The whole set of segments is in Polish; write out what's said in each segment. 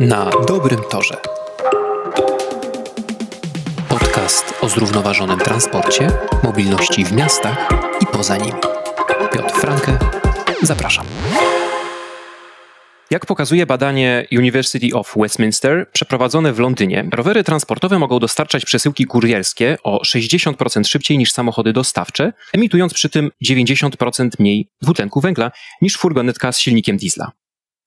Na dobrym torze. Podcast o zrównoważonym transporcie, mobilności w miastach i poza nimi. Piotr Franke, zapraszam. Jak pokazuje badanie University of Westminster przeprowadzone w Londynie, rowery transportowe mogą dostarczać przesyłki kurierskie o 60% szybciej niż samochody dostawcze, emitując przy tym 90% mniej dwutlenku węgla niż furgonetka z silnikiem diesla.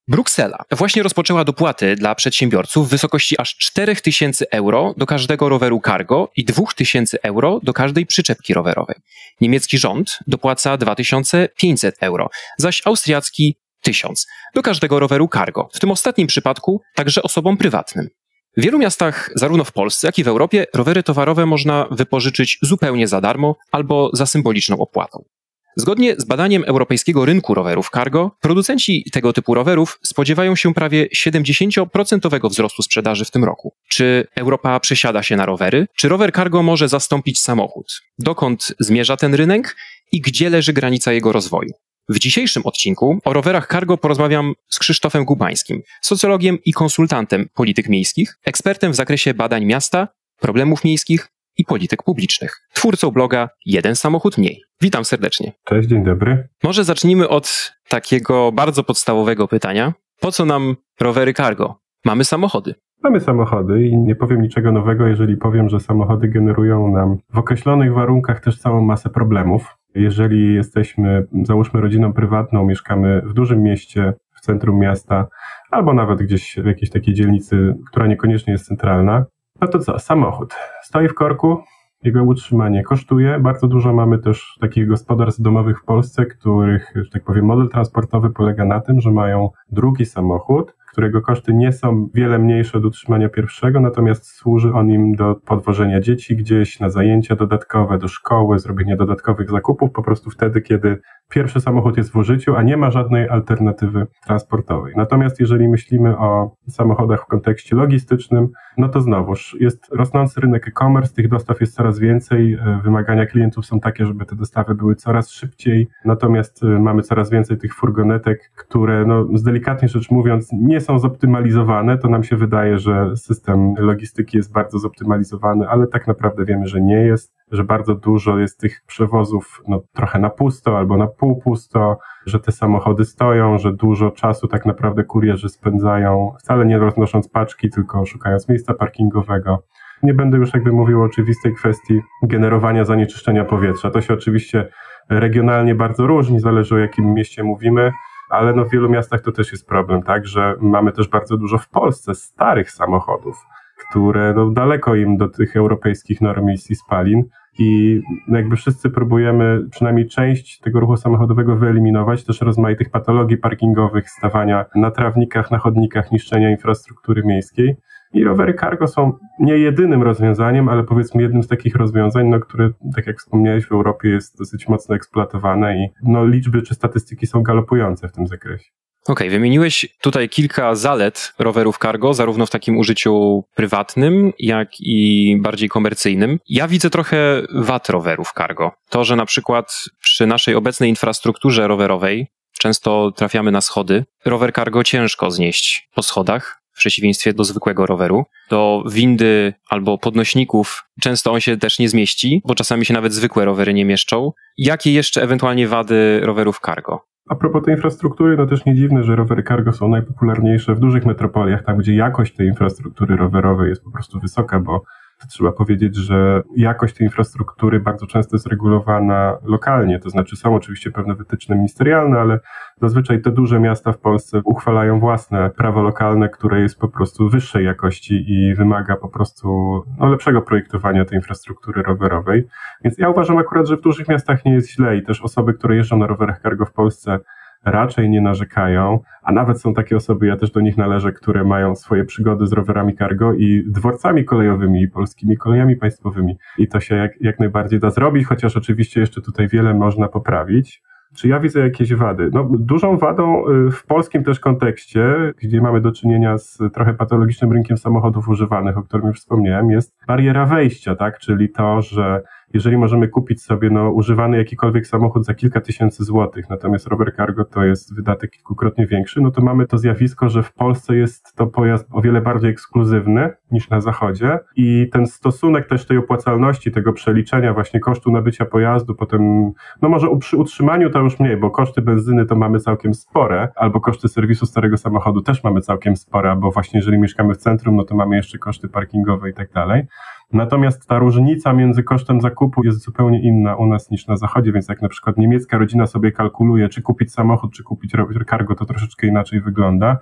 Bruksela właśnie rozpoczęła dopłaty dla przedsiębiorców w wysokości aż 4000 euro do każdego roweru cargo i 2000 euro do każdej przyczepki rowerowej. Niemiecki rząd dopłaca 2500 euro, zaś austriacki 1000 do każdego roweru cargo, w tym ostatnim przypadku także osobom prywatnym. W wielu miastach, zarówno w Polsce, jak i w Europie, rowery towarowe można wypożyczyć zupełnie za darmo albo za symboliczną opłatą. Zgodnie z badaniem europejskiego rynku rowerów cargo, producenci tego typu rowerów spodziewają się prawie 70% wzrostu sprzedaży w tym roku. Czy Europa przesiada się na rowery? Czy rower cargo może zastąpić samochód? Dokąd zmierza ten rynek i gdzie leży granica jego rozwoju? W dzisiejszym odcinku o rowerach cargo porozmawiam z Krzysztofem Gubańskim, socjologiem i konsultantem polityk miejskich, ekspertem w zakresie badań miasta, problemów miejskich i polityk publicznych, twórcą bloga Jeden samochód mniej. Witam serdecznie. Cześć, dzień dobry. Może zacznijmy od takiego bardzo podstawowego pytania. Po co nam rowery cargo? Mamy samochody. Mamy samochody i nie powiem niczego nowego, jeżeli powiem, że samochody generują nam w określonych warunkach też całą masę problemów. Jeżeli jesteśmy, załóżmy, rodziną prywatną, mieszkamy w dużym mieście, w centrum miasta, albo nawet gdzieś w jakiejś takiej dzielnicy, która niekoniecznie jest centralna, no to co? Samochód. Stoi w korku, jego utrzymanie kosztuje. Bardzo dużo mamy też takich gospodarstw domowych w Polsce, których, że tak powiem, model transportowy polega na tym, że mają drugi samochód, którego koszty nie są wiele mniejsze od utrzymania pierwszego, natomiast służy on im do podwożenia dzieci gdzieś, na zajęcia dodatkowe, do szkoły, zrobienia dodatkowych zakupów, po prostu wtedy, kiedy pierwszy samochód jest w użyciu, a nie ma żadnej alternatywy transportowej. Natomiast jeżeli myślimy o samochodach w kontekście logistycznym, no to znowuż jest rosnący rynek e-commerce, tych dostaw jest coraz więcej, e, wymagania klientów są takie, żeby te dostawy były coraz szybciej, natomiast e, mamy coraz więcej tych furgonetek, które, no, z delikatnie rzecz mówiąc, nie są zoptymalizowane. To nam się wydaje, że system logistyki jest bardzo zoptymalizowany, ale tak naprawdę wiemy, że nie jest że bardzo dużo jest tych przewozów no, trochę na pusto albo na pół pusto, że te samochody stoją, że dużo czasu tak naprawdę kurierzy spędzają, wcale nie roznosząc paczki, tylko szukając miejsca parkingowego. Nie będę już jakby mówił o oczywistej kwestii generowania zanieczyszczenia powietrza. To się oczywiście regionalnie bardzo różni, zależy o jakim mieście mówimy, ale no w wielu miastach to też jest problem, tak, że mamy też bardzo dużo w Polsce starych samochodów, które no, daleko im do tych europejskich norm emisji spalin i jakby wszyscy próbujemy przynajmniej część tego ruchu samochodowego wyeliminować, też rozmaitych patologii parkingowych, stawania na trawnikach, na chodnikach, niszczenia infrastruktury miejskiej. I rowery cargo są nie jedynym rozwiązaniem, ale powiedzmy jednym z takich rozwiązań, no, które, tak jak wspomniałeś, w Europie jest dosyć mocno eksploatowane i no, liczby czy statystyki są galopujące w tym zakresie. Okej, okay, wymieniłeś tutaj kilka zalet rowerów cargo, zarówno w takim użyciu prywatnym, jak i bardziej komercyjnym. Ja widzę trochę wad rowerów cargo. To, że na przykład przy naszej obecnej infrastrukturze rowerowej często trafiamy na schody. Rower cargo ciężko znieść po schodach, w przeciwieństwie do zwykłego roweru. Do windy albo podnośników często on się też nie zmieści, bo czasami się nawet zwykłe rowery nie mieszczą. Jakie jeszcze ewentualnie wady rowerów cargo? A propos tej infrastruktury, no też nie dziwne, że rowery cargo są najpopularniejsze w dużych metropoliach, tam gdzie jakość tej infrastruktury rowerowej jest po prostu wysoka, bo trzeba powiedzieć, że jakość tej infrastruktury bardzo często jest regulowana lokalnie, to znaczy są oczywiście pewne wytyczne ministerialne, ale zazwyczaj te duże miasta w Polsce uchwalają własne prawo lokalne, które jest po prostu wyższej jakości i wymaga po prostu no, lepszego projektowania tej infrastruktury rowerowej. Więc ja uważam akurat, że w dużych miastach nie jest źle i też osoby, które jeżdżą na rowerach cargo w Polsce raczej nie narzekają, a nawet są takie osoby, ja też do nich należę, które mają swoje przygody z rowerami cargo i dworcami kolejowymi i polskimi kolejami państwowymi. I to się jak, jak najbardziej da zrobić, chociaż oczywiście jeszcze tutaj wiele można poprawić. Czy ja widzę jakieś wady? No, dużą wadą y, w polskim też kontekście, gdzie mamy do czynienia z trochę patologicznym rynkiem samochodów używanych, o którym już wspomniałem, jest bariera wejścia, tak? Czyli to, że jeżeli możemy kupić sobie no, używany jakikolwiek samochód za kilka tysięcy złotych, natomiast rower cargo to jest wydatek kilkukrotnie większy, no to mamy to zjawisko, że w Polsce jest to pojazd o wiele bardziej ekskluzywny niż na zachodzie i ten stosunek też tej opłacalności, tego przeliczenia właśnie kosztu nabycia pojazdu, potem, no może przy utrzymaniu to już mniej, bo koszty benzyny to mamy całkiem spore, albo koszty serwisu starego samochodu też mamy całkiem spore, bo właśnie jeżeli mieszkamy w centrum, no to mamy jeszcze koszty parkingowe i tak dalej. Natomiast ta różnica między kosztem zakupu jest zupełnie inna u nas niż na zachodzie, więc jak na przykład niemiecka rodzina sobie kalkuluje, czy kupić samochód, czy kupić cargo, to troszeczkę inaczej wygląda.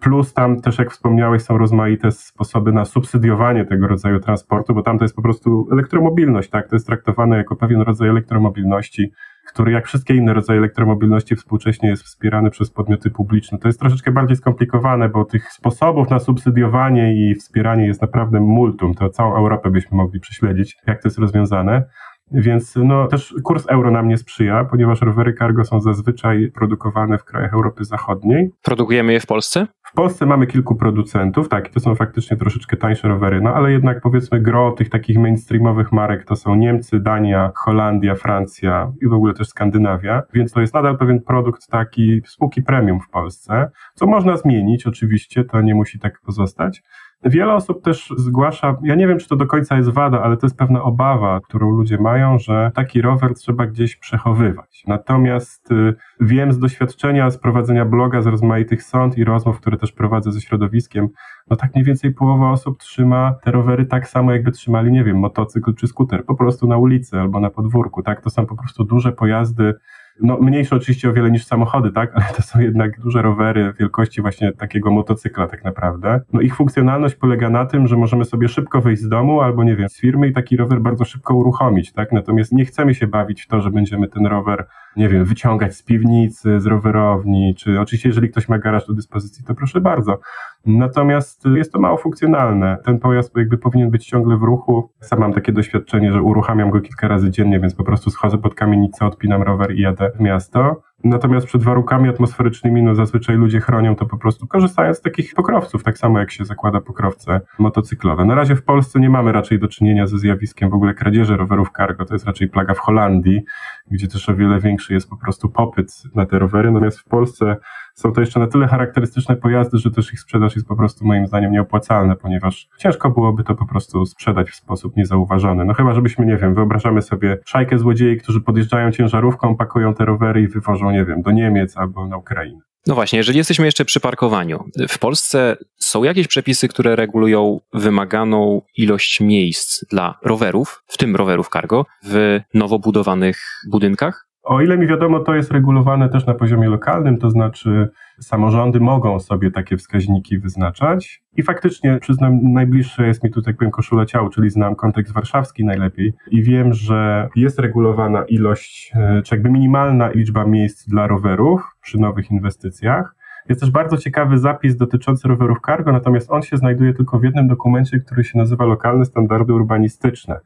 Plus tam też, jak wspomniałeś, są rozmaite sposoby na subsydiowanie tego rodzaju transportu, bo tam to jest po prostu elektromobilność, tak? To jest traktowane jako pewien rodzaj elektromobilności, który jak wszystkie inne rodzaje elektromobilności współcześnie jest wspierany przez podmioty publiczne. To jest troszeczkę bardziej skomplikowane, bo tych sposobów na subsydiowanie i wspieranie jest naprawdę multum. To całą Europę byśmy mogli prześledzić, jak to jest rozwiązane. Więc no, też kurs euro nam nie sprzyja, ponieważ rowery cargo są zazwyczaj produkowane w krajach Europy Zachodniej. Produkujemy je w Polsce? W Polsce mamy kilku producentów, tak, i to są faktycznie troszeczkę tańsze rowery, no ale jednak powiedzmy gro tych takich mainstreamowych marek to są Niemcy, Dania, Holandia, Francja i w ogóle też Skandynawia, więc to jest nadal pewien produkt taki spółki premium w Polsce, co można zmienić oczywiście, to nie musi tak pozostać. Wiele osób też zgłasza, ja nie wiem, czy to do końca jest wada, ale to jest pewna obawa, którą ludzie mają, że taki rower trzeba gdzieś przechowywać. Natomiast y, wiem z doświadczenia, z prowadzenia bloga, z rozmaitych sąd i rozmów, które też prowadzę ze środowiskiem, no tak mniej więcej połowa osób trzyma te rowery tak samo, jakby trzymali, nie wiem, motocykl czy skuter, po prostu na ulicy albo na podwórku, tak? To są po prostu duże pojazdy, no mniejsze oczywiście o wiele niż samochody, tak, ale to są jednak duże rowery wielkości właśnie takiego motocykla tak naprawdę. No ich funkcjonalność polega na tym, że możemy sobie szybko wyjść z domu albo nie wiem, z firmy i taki rower bardzo szybko uruchomić, tak, natomiast nie chcemy się bawić w to, że będziemy ten rower, nie wiem, wyciągać z piwnicy, z rowerowni, czy oczywiście jeżeli ktoś ma garaż do dyspozycji, to proszę bardzo. Natomiast jest to mało funkcjonalne. Ten pojazd jakby powinien być ciągle w ruchu. Sam mam takie doświadczenie, że uruchamiam go kilka razy dziennie, więc po prostu schodzę pod kamienicę, odpinam rower i jadę w miasto. Natomiast przed warunkami atmosferycznymi, no zazwyczaj ludzie chronią to po prostu korzystając z takich pokrowców, tak samo jak się zakłada pokrowce motocyklowe. Na razie w Polsce nie mamy raczej do czynienia ze zjawiskiem w ogóle kradzieży rowerów cargo, to jest raczej plaga w Holandii, gdzie też o wiele większy jest po prostu popyt na te rowery, natomiast w Polsce są to jeszcze na tyle charakterystyczne pojazdy, że też ich sprzedaż jest po prostu moim zdaniem nieopłacalna, ponieważ ciężko byłoby to po prostu sprzedać w sposób niezauważony. No chyba, żebyśmy, nie wiem, wyobrażamy sobie szajkę złodziei, którzy podjeżdżają ciężarówką, pakują te rowery i wywożą, nie wiem, do Niemiec albo na Ukrainę. No właśnie, jeżeli jesteśmy jeszcze przy parkowaniu, w Polsce są jakieś przepisy, które regulują wymaganą ilość miejsc dla rowerów, w tym rowerów cargo, w nowo budowanych budynkach? O ile mi wiadomo, to jest regulowane też na poziomie lokalnym, to znaczy samorządy mogą sobie takie wskaźniki wyznaczać i faktycznie przyznam, najbliższe jest mi tu, tak powiem, koszula ciał, czyli znam kontekst warszawski najlepiej i wiem, że jest regulowana ilość, e, czy jakby minimalna liczba miejsc dla rowerów przy nowych inwestycjach. Jest też bardzo ciekawy zapis dotyczący rowerów cargo, natomiast on się znajduje tylko w jednym dokumencie, który się nazywa Lokalne Standardy Urbanistyczne.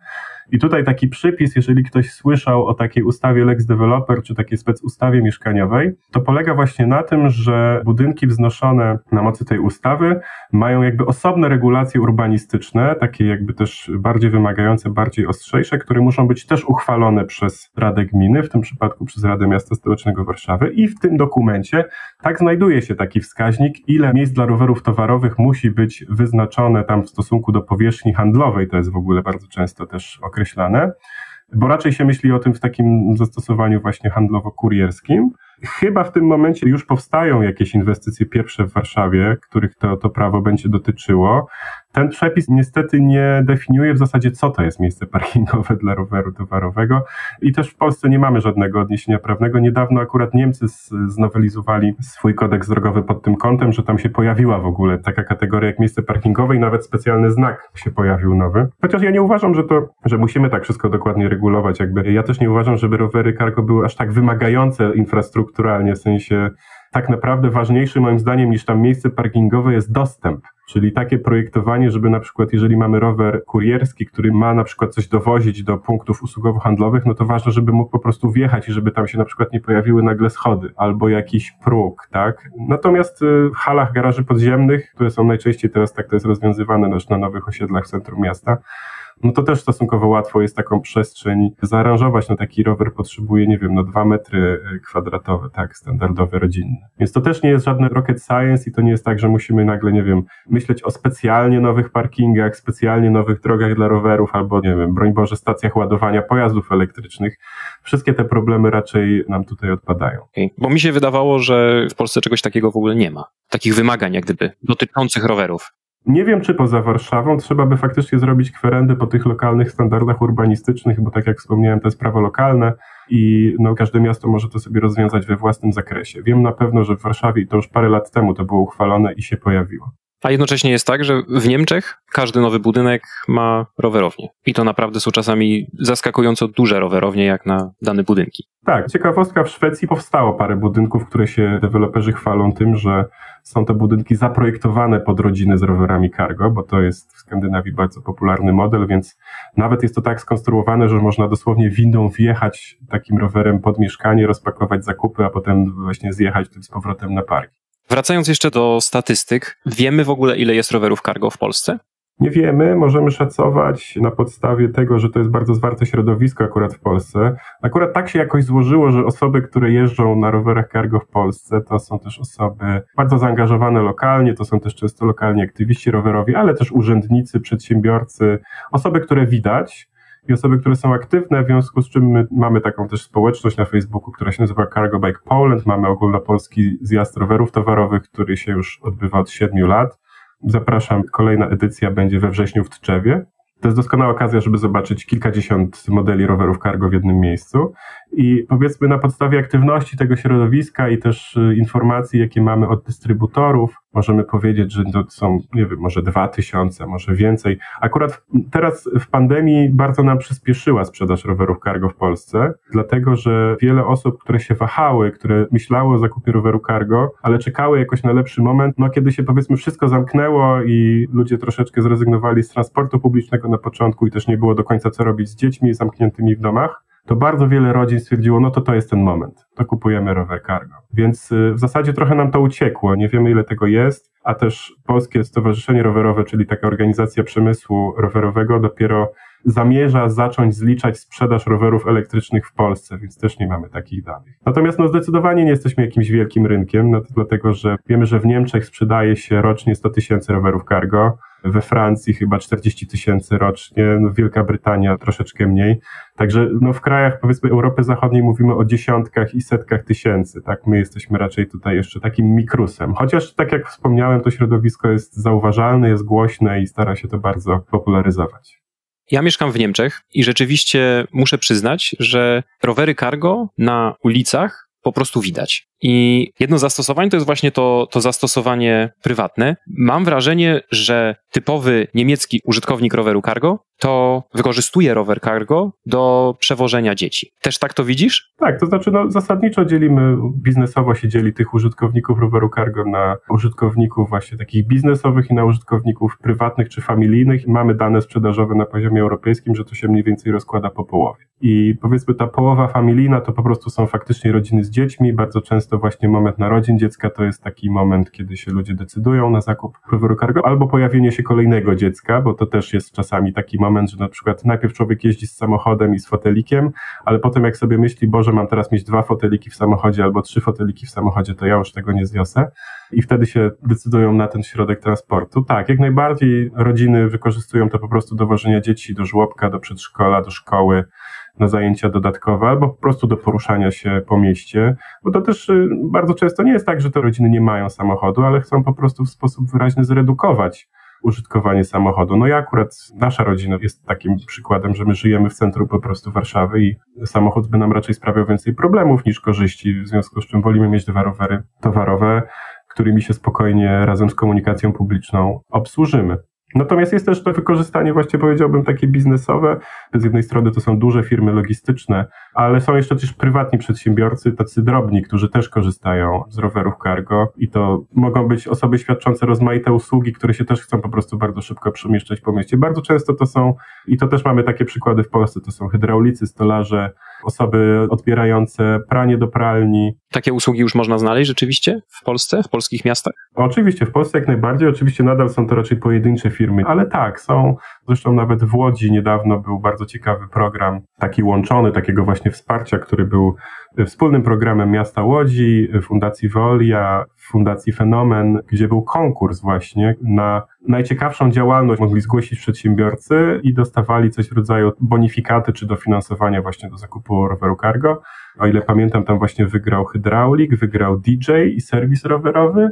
I tutaj taki przypis, jeżeli ktoś słyszał o takiej ustawie Lex Developer, czy takiej specustawie mieszkaniowej, to polega właśnie na tym, że budynki wznoszone na mocy tej ustawy mają jakby osobne regulacje urbanistyczne, takie jakby też bardziej wymagające, bardziej ostrzejsze, które muszą być też uchwalone przez Radę Gminy, w tym przypadku przez Radę Miasta Stołecznego Warszawy i w tym dokumencie tak znajduje się taki wskaźnik, ile miejsc dla rowerów towarowych musi być wyznaczone tam w stosunku do powierzchni handlowej, to jest w ogóle bardzo często też określone określane, bo raczej się myśli o tym w takim zastosowaniu właśnie handlowo-kurierskim. Chyba w tym momencie już powstają jakieś inwestycje pierwsze w Warszawie, których to, to prawo będzie dotyczyło. Ten przepis niestety nie definiuje w zasadzie, co to jest miejsce parkingowe dla roweru towarowego i też w Polsce nie mamy żadnego odniesienia prawnego. Niedawno akurat Niemcy znowelizowali swój kodeks drogowy pod tym kątem, że tam się pojawiła w ogóle taka kategoria jak miejsce parkingowe i nawet specjalny znak się pojawił nowy. Chociaż ja nie uważam, że to, że musimy tak wszystko dokładnie regulować. Jakby ja też nie uważam, żeby rowery cargo były aż tak wymagające infrastrukturalnie, w sensie tak naprawdę ważniejszy moim zdaniem niż tam miejsce parkingowe jest dostęp. Czyli takie projektowanie, żeby na przykład, jeżeli mamy rower kurierski, który ma na przykład coś dowozić do punktów usługowo-handlowych, no to ważne, żeby mógł po prostu wjechać i żeby tam się na przykład nie pojawiły nagle schody albo jakiś próg, tak? Natomiast y, w halach garaży podziemnych, które są najczęściej teraz tak to jest rozwiązywane też na nowych osiedlach w centrum miasta, no to też stosunkowo łatwo jest taką przestrzeń zaaranżować. No taki rower potrzebuje, nie wiem, no dwa metry e, kwadratowe, tak, standardowe, rodzinne. Więc to też nie jest żadne rocket science i to nie jest tak, że musimy nagle, nie wiem, myśleć o specjalnie nowych parkingach, specjalnie nowych drogach dla rowerów albo, nie wiem, broń Boże, stacjach ładowania pojazdów elektrycznych. Wszystkie te problemy raczej nam tutaj odpadają. Okay. Bo mi się wydawało, że w Polsce czegoś takiego w ogóle nie ma. Takich wymagań, jak gdyby, dotyczących rowerów. Nie wiem, czy poza Warszawą trzeba by faktycznie zrobić kwerendy po tych lokalnych standardach urbanistycznych, bo tak jak wspomniałem, to jest prawo lokalne i no, każde miasto może to sobie rozwiązać we własnym zakresie. Wiem na pewno, że w Warszawie, i to już parę lat temu to było uchwalone i się pojawiło. A jednocześnie jest tak, że w Niemczech każdy nowy budynek ma rowerownię. I to naprawdę są czasami zaskakująco duże rowerownie, jak na dane budynki. Tak, ciekawostka, w Szwecji powstało parę budynków, które się deweloperzy chwalą tym, że są to budynki zaprojektowane pod rodziny z rowerami cargo, bo to jest w Skandynawii bardzo popularny model, więc nawet jest to tak skonstruowane, że można dosłownie windą wjechać takim rowerem pod mieszkanie, rozpakować zakupy, a potem właśnie zjechać z powrotem na park. Wracając jeszcze do statystyk, wiemy w ogóle, ile jest rowerów cargo w Polsce? Nie wiemy, możemy szacować na podstawie tego, że to jest bardzo zwarte środowisko akurat w Polsce. Akurat tak się jakoś złożyło, że osoby, które jeżdżą na rowerach cargo w Polsce, to są też osoby bardzo zaangażowane lokalnie, to są też często lokalni aktywiści rowerowi, ale też urzędnicy, przedsiębiorcy, osoby, które widać i osoby, które są aktywne, w związku z czym my mamy taką też społeczność na Facebooku, która się nazywa Cargo Bike Poland. Mamy ogólnopolski zjazd rowerów towarowych, który się już odbywa od siedmiu lat. Zapraszam, kolejna edycja będzie we wrześniu w Tczewie. To jest doskonała okazja, żeby zobaczyć kilkadziesiąt modeli rowerów cargo w jednym miejscu. I powiedzmy na podstawie aktywności tego środowiska i też y, informacji, jakie mamy od dystrybutorów, możemy powiedzieć, że to są, nie wiem, może dwa tysiące, może więcej. Akurat teraz w pandemii bardzo nam przyspieszyła sprzedaż rowerów cargo w Polsce, dlatego że wiele osób, które się wahały, które myślały o zakupie roweru cargo, ale czekały jakoś na lepszy moment, no kiedy się powiedzmy wszystko zamknęło i ludzie troszeczkę zrezygnowali z transportu publicznego na początku i też nie było do końca co robić z dziećmi zamkniętymi w domach, to bardzo wiele rodzin stwierdziło, no to to jest ten moment, to kupujemy rower cargo. Więc y, w zasadzie trochę nam to uciekło, nie wiemy ile tego jest, a też Polskie Stowarzyszenie Rowerowe, czyli taka organizacja przemysłu rowerowego, dopiero zamierza zacząć zliczać sprzedaż rowerów elektrycznych w Polsce, więc też nie mamy takich danych. Natomiast no zdecydowanie nie jesteśmy jakimś wielkim rynkiem, no dlatego że wiemy, że w Niemczech sprzedaje się rocznie 100 tysięcy rowerów cargo, we Francji chyba 40 tysięcy rocznie, no Wielka Brytania troszeczkę mniej. Także no w krajach powiedzmy Europy Zachodniej mówimy o dziesiątkach i setkach tysięcy, tak? My jesteśmy raczej tutaj jeszcze takim mikrusem. Chociaż tak jak wspomniałem, to środowisko jest zauważalne, jest głośne i stara się to bardzo popularyzować. Ja mieszkam w Niemczech i rzeczywiście muszę przyznać, że rowery cargo na ulicach po prostu widać. I jedno zastosowanie to jest właśnie to, to zastosowanie prywatne. Mam wrażenie, że typowy niemiecki użytkownik roweru cargo to wykorzystuje rower cargo do przewożenia dzieci. Też tak to widzisz? Tak, to znaczy no, zasadniczo dzielimy, biznesowo się dzieli tych użytkowników roweru cargo na użytkowników właśnie takich biznesowych i na użytkowników prywatnych czy familijnych. Mamy dane sprzedażowe na poziomie europejskim, że to się mniej więcej rozkłada po połowie. I powiedzmy ta połowa familijna to po prostu są faktycznie rodziny z dziećmi, bardzo często często właśnie moment narodzin dziecka to jest taki moment, kiedy się ludzie decydują na zakup roweru cargo, albo pojawienie się kolejnego dziecka, bo to też jest czasami taki moment, że na przykład najpierw człowiek jeździ z samochodem i z fotelikiem, ale potem jak sobie myśli, Boże, mam teraz mieć dwa foteliki w samochodzie albo trzy foteliki w samochodzie, to ja już tego nie zniosę i wtedy się decydują na ten środek transportu. Tak, jak najbardziej rodziny wykorzystują to po prostu do wożenia dzieci do żłobka, do przedszkola, do szkoły, na zajęcia dodatkowe, albo po prostu do poruszania się po mieście, bo to też y, bardzo często nie jest tak, że te rodziny nie mają samochodu, ale chcą po prostu w sposób wyraźny zredukować użytkowanie samochodu. No i akurat nasza rodzina jest takim przykładem, że my żyjemy w centrum po prostu Warszawy i samochód by nam raczej sprawiał więcej problemów niż korzyści, w związku z czym wolimy mieć dwa rowery towarowe, którymi się spokojnie razem z komunikacją publiczną obsłużymy. Natomiast jest też to wykorzystanie, właśnie powiedziałbym, takie biznesowe. Z jednej strony to są duże firmy logistyczne, ale są jeszcze też prywatni przedsiębiorcy, tacy drobni, którzy też korzystają z rowerów cargo i to mogą być osoby świadczące rozmaite usługi, które się też chcą po prostu bardzo szybko przemieszczać po mieście. Bardzo często to są, i to też mamy takie przykłady w Polsce, to są hydraulicy, stolarze, osoby odbierające pranie do pralni. Takie usługi już można znaleźć rzeczywiście w Polsce, w polskich miastach? Oczywiście, w Polsce jak najbardziej. Oczywiście nadal są to raczej pojedyncze firmy, ale tak, są, zresztą nawet w Łodzi niedawno był bardzo ciekawy program, taki łączony, takiego właśnie wsparcia, który był wspólnym programem miasta Łodzi, Fundacji Wolia, Fundacji Fenomen, gdzie był konkurs właśnie na najciekawszą działalność mogli zgłosić przedsiębiorcy i dostawali coś w rodzaju bonifikaty czy dofinansowania właśnie do zakupu roweru cargo. O ile pamiętam, tam właśnie wygrał hydraulik, wygrał DJ i serwis rowerowy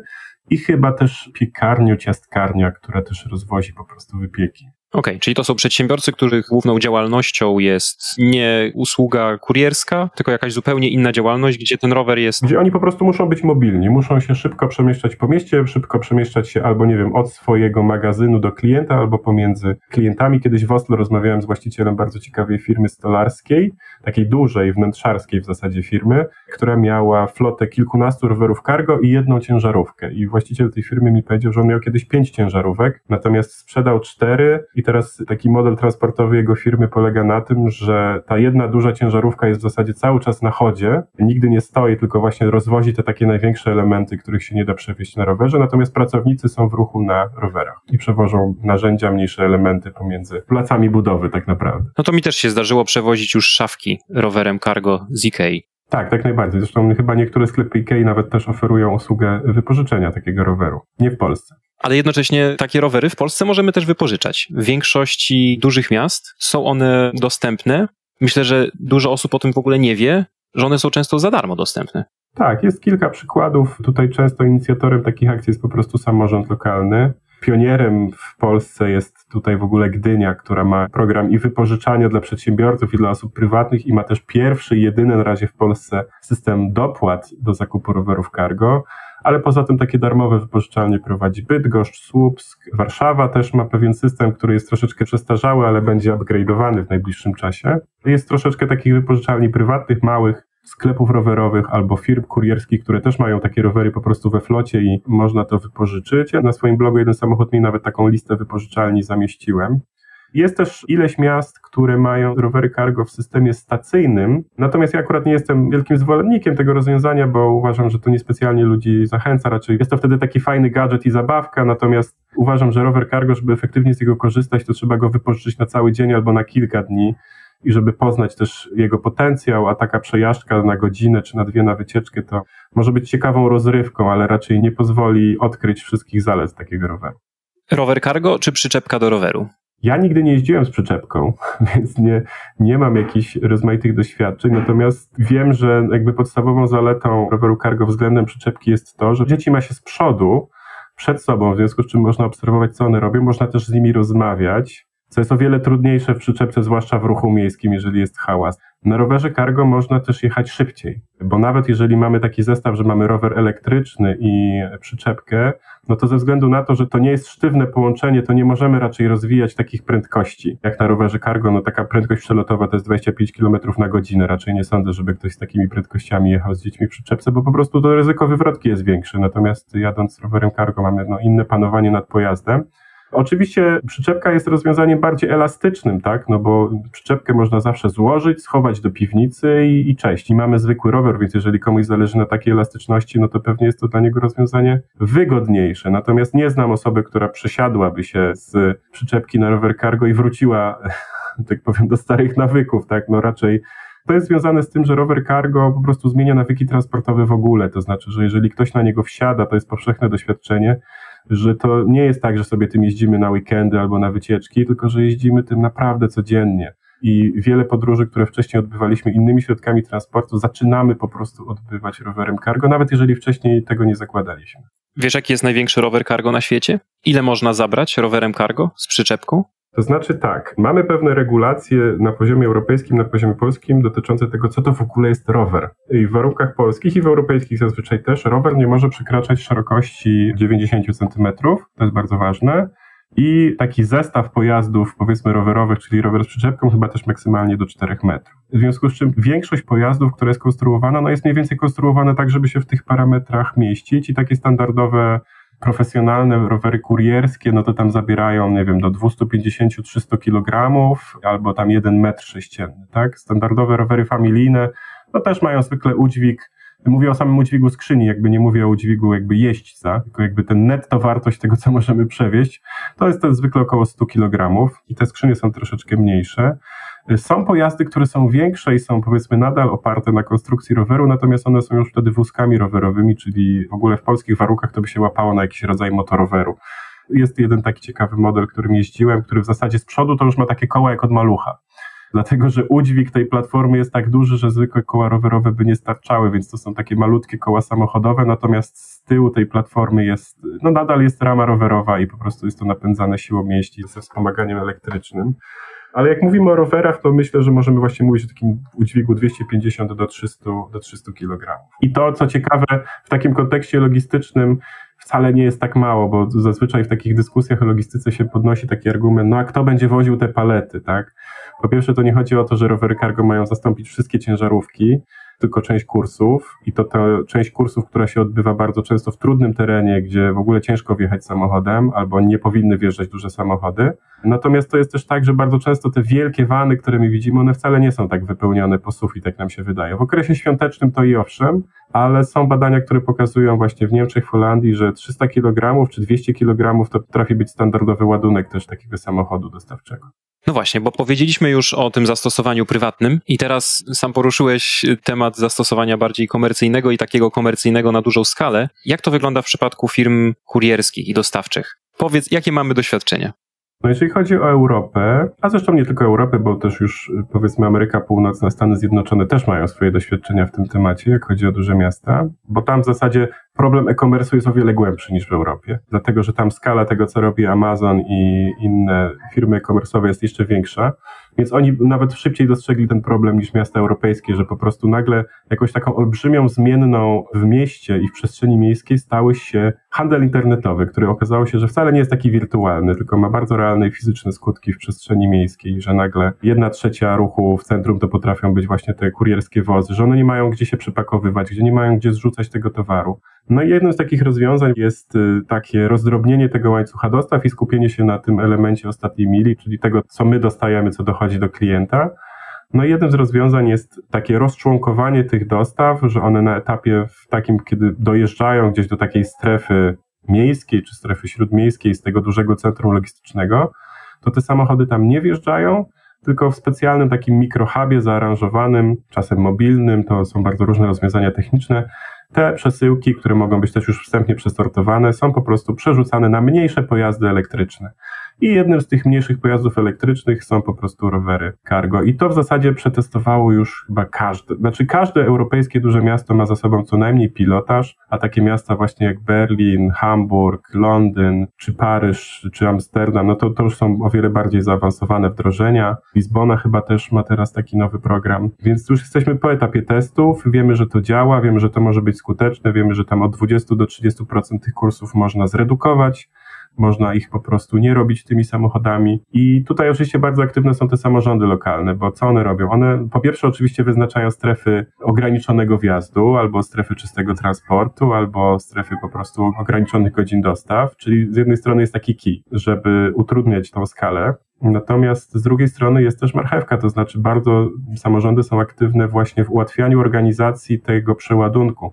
i chyba też piekarnio, ciastkarnia, która też rozwozi po prostu wypieki. Okej, okay, czyli to są przedsiębiorcy, których główną działalnością jest nie usługa kurierska, tylko jakaś zupełnie inna działalność, gdzie ten rower jest. Gdzie oni po prostu muszą być mobilni, muszą się szybko przemieszczać po mieście, szybko przemieszczać się albo, nie wiem, od swojego magazynu do klienta, albo pomiędzy klientami. Kiedyś w Oslo rozmawiałem z właścicielem bardzo ciekawej firmy stolarskiej, takiej dużej, wnętrzarskiej w zasadzie firmy, która miała flotę kilkunastu rowerów cargo i jedną ciężarówkę. I właściciel tej firmy mi powiedział, że on miał kiedyś pięć ciężarówek, natomiast sprzedał cztery i teraz taki model transportowy jego firmy polega na tym, że ta jedna duża ciężarówka jest w zasadzie cały czas na chodzie, nigdy nie stoi, tylko właśnie rozwozi te takie największe elementy, których się nie da przewieźć na rowerze, natomiast pracownicy są w ruchu na rowerach i przewożą narzędzia, mniejsze elementy pomiędzy placami budowy tak naprawdę. No to mi też się zdarzyło przewozić już szafki rowerem cargo z Ikei. Tak, tak najbardziej. Zresztą chyba niektóre sklepy Ikei nawet też oferują usługę wypożyczenia takiego roweru. Nie w Polsce. Ale jednocześnie takie rowery w Polsce możemy też wypożyczać. W większości dużych miast są one dostępne. Myślę, że dużo osób o tym w ogóle nie wie, że one są często za darmo dostępne. Tak, jest kilka przykładów. Tutaj często inicjatorem takich akcji jest po prostu samorząd lokalny. Pionierem w Polsce jest tutaj w ogóle Gdynia, która ma program i wypożyczania dla przedsiębiorców i dla osób prywatnych i ma też pierwszy jedyny na razie w Polsce system dopłat do zakupu rowerów cargo ale poza tym takie darmowe wypożyczalnie prowadzi Bydgoszcz, Słupsk, Warszawa też ma pewien system, który jest troszeczkę przestarzały, ale będzie upgrade'owany w najbliższym czasie. Jest troszeczkę takich wypożyczalni prywatnych, małych, sklepów rowerowych albo firm kurierskich, które też mają takie rowery po prostu we flocie i można to wypożyczyć. Ja na swoim blogu jeden samochód mi nawet taką listę wypożyczalni zamieściłem. Jest też ileś miast, które mają rowery cargo w systemie stacyjnym, natomiast ja akurat nie jestem wielkim zwolennikiem tego rozwiązania, bo uważam, że to niespecjalnie ludzi zachęca, raczej jest to wtedy taki fajny gadżet i zabawka, natomiast uważam, że rower cargo, żeby efektywnie z niego korzystać, to trzeba go wypożyczyć na cały dzień albo na kilka dni i żeby poznać też jego potencjał, a taka przejażdżka na godzinę czy na dwie na wycieczkę to może być ciekawą rozrywką, ale raczej nie pozwoli odkryć wszystkich zalet takiego roweru. Rower cargo czy przyczepka do roweru? Ja nigdy nie jeździłem z przyczepką, więc nie, nie mam jakichś rozmaitych doświadczeń, natomiast wiem, że jakby podstawową zaletą roweru cargo względem przyczepki jest to, że dzieci ma się z przodu, przed sobą, w związku z czym można obserwować, co one robią, można też z nimi rozmawiać, co jest o wiele trudniejsze w przyczepce, zwłaszcza w ruchu miejskim, jeżeli jest hałas. Na rowerze cargo można też jechać szybciej, bo nawet jeżeli mamy taki zestaw, że mamy rower elektryczny i przyczepkę, no to ze względu na to, że to nie jest sztywne połączenie, to nie możemy raczej rozwijać takich prędkości. Jak na rowerze cargo, no taka prędkość przelotowa to jest 25 km na godzinę. Raczej nie sądzę, żeby ktoś z takimi prędkościami jechał z dziećmi w przyczepce, bo po prostu to ryzyko wywrotki jest większe. Natomiast jadąc rowerem cargo mamy no, inne panowanie nad pojazdem. Oczywiście przyczepka jest rozwiązaniem bardziej elastycznym, tak? No bo przyczepkę można zawsze złożyć, schować do piwnicy i, i cześć. I mamy zwykły rower, więc jeżeli komuś zależy na takiej elastyczności, no to pewnie jest to dla niego rozwiązanie wygodniejsze. Natomiast nie znam osoby, która przesiadłaby się z przyczepki na rower cargo i wróciła, tak powiem, do starych nawyków, tak? No raczej to jest związane z tym, że rower cargo po prostu zmienia nawyki transportowe w ogóle. To znaczy, że jeżeli ktoś na niego wsiada, to jest powszechne doświadczenie, że to nie jest tak, że sobie tym jeździmy na weekendy albo na wycieczki, tylko że jeździmy tym naprawdę codziennie. I wiele podróży, które wcześniej odbywaliśmy innymi środkami transportu, zaczynamy po prostu odbywać rowerem cargo, nawet jeżeli wcześniej tego nie zakładaliśmy. Wiesz, jaki jest największy rower cargo na świecie? Ile można zabrać rowerem cargo z przyczepką? To znaczy tak, mamy pewne regulacje na poziomie europejskim, na poziomie polskim dotyczące tego, co to w ogóle jest rower. I w warunkach polskich i w europejskich zazwyczaj też rower nie może przekraczać szerokości 90 cm, to jest bardzo ważne. I taki zestaw pojazdów, powiedzmy rowerowych, czyli rower z przyczepką, chyba też maksymalnie do 4 metrów. W związku z czym większość pojazdów, która jest konstruowana, no jest mniej więcej konstruowana tak, żeby się w tych parametrach mieścić i takie standardowe profesjonalne rowery kurierskie, no to tam zabierają, nie wiem, do 250-300 kg albo tam 1 metr sześcienny, tak? Standardowe rowery familijne, no też mają zwykle udźwig Mówię o samym udźwigu skrzyni, jakby nie mówię o udźwigu jakby jeźdźca, tylko jakby ten netto wartość tego, co możemy przewieźć, to jest to zwykle około 100 kg i te skrzynie są troszeczkę mniejsze. Są pojazdy, które są większe i są powiedzmy nadal oparte na konstrukcji roweru, natomiast one są już wtedy wózkami rowerowymi, czyli w ogóle w polskich warunkach to by się łapało na jakiś rodzaj motoroweru. Jest jeden taki ciekawy model, którym jeździłem, który w zasadzie z przodu to już ma takie koła jak od malucha. Dlatego, że udźwig tej platformy jest tak duży, że zwykłe koła rowerowe by nie starczały, więc to są takie malutkie koła samochodowe, natomiast z tyłu tej platformy jest, no nadal jest rama rowerowa i po prostu jest to napędzane siłą mięśni ze wspomaganiem elektrycznym. Ale jak mówimy o rowerach, to myślę, że możemy właśnie mówić o takim udźwigu 250 do 300, do 300 kg. I to, co ciekawe, w takim kontekście logistycznym wcale nie jest tak mało, bo zazwyczaj w takich dyskusjach o logistyce się podnosi taki argument, no a kto będzie woził te palety, tak? Po pierwsze, to nie chodzi o to, że rowery cargo mają zastąpić wszystkie ciężarówki, tylko część kursów i to ta część kursów, która się odbywa bardzo często w trudnym terenie, gdzie w ogóle ciężko wjechać samochodem albo nie powinny wjeżdżać duże samochody. Natomiast to jest też tak, że bardzo często te wielkie wany, które my widzimy, one wcale nie są tak wypełnione po sufit, jak nam się wydaje. W okresie świątecznym to i owszem, ale są badania, które pokazują właśnie w Niemczech, w Holandii, że 300 kg czy 200 kg to potrafi być standardowy ładunek też takiego samochodu dostawczego. No właśnie, bo powiedzieliśmy już o tym zastosowaniu prywatnym i teraz sam poruszyłeś temat zastosowania bardziej komercyjnego i takiego komercyjnego na dużą skalę. Jak to wygląda w przypadku firm kurierskich i dostawczych? Powiedz, jakie mamy doświadczenia? No jeżeli chodzi o Europę, a zresztą nie tylko Europę, bo też już powiedzmy Ameryka Północna, Stany Zjednoczone też mają swoje doświadczenia w tym temacie, jak chodzi o duże miasta, bo tam w zasadzie problem e-commerce jest o wiele głębszy niż w Europie, dlatego że tam skala tego, co robi Amazon i inne firmy e-commerce'owe jest jeszcze większa. Więc oni nawet szybciej dostrzegli ten problem niż miasta europejskie, że po prostu nagle jakąś taką olbrzymią zmienną w mieście i w przestrzeni miejskiej stały się handel internetowy, który okazało się, że wcale nie jest taki wirtualny, tylko ma bardzo realne i fizyczne skutki w przestrzeni miejskiej, że nagle jedna trzecia ruchu w centrum to potrafią być właśnie te kurierskie wozy, że one nie mają gdzie się przypakowywać, gdzie nie mają gdzie zrzucać tego towaru. No i jednym z takich rozwiązań jest y, takie rozdrobnienie tego łańcucha dostaw i skupienie się na tym elemencie ostatniej mili, czyli tego, co my dostajemy, co dochodzi do klienta. No i jednym z rozwiązań jest takie rozczłonkowanie tych dostaw, że one na etapie w takim, kiedy dojeżdżają gdzieś do takiej strefy miejskiej czy strefy śródmiejskiej z tego dużego centrum logistycznego, to te samochody tam nie wjeżdżają, tylko w specjalnym takim mikrohubie zaaranżowanym, czasem mobilnym, to są bardzo różne rozwiązania techniczne, te przesyłki, które mogą być też już wstępnie przesortowane, są po prostu przerzucane na mniejsze pojazdy elektryczne. I jednym z tych mniejszych pojazdów elektrycznych są po prostu rowery cargo. I to w zasadzie przetestowało już chyba każde. Znaczy, każde europejskie duże miasto ma za sobą co najmniej pilotaż, a takie miasta właśnie jak Berlin, Hamburg, Londyn, czy Paryż, czy Amsterdam, no to, to już są o wiele bardziej zaawansowane wdrożenia. Lizbona chyba też ma teraz taki nowy program. Więc już jesteśmy po etapie testów, wiemy, że to działa, wiemy, że to może być skuteczne, wiemy, że tam od 20 do 30% tych kursów można zredukować można ich po prostu nie robić tymi samochodami. I tutaj oczywiście bardzo aktywne są te samorządy lokalne, bo co one robią? One po pierwsze oczywiście wyznaczają strefy ograniczonego wjazdu, albo strefy czystego transportu, albo strefy po prostu ograniczonych godzin dostaw, czyli z jednej strony jest taki key, żeby utrudniać tą skalę, Natomiast z drugiej strony jest też marchewka, to znaczy bardzo samorządy są aktywne właśnie w ułatwianiu organizacji tego przeładunku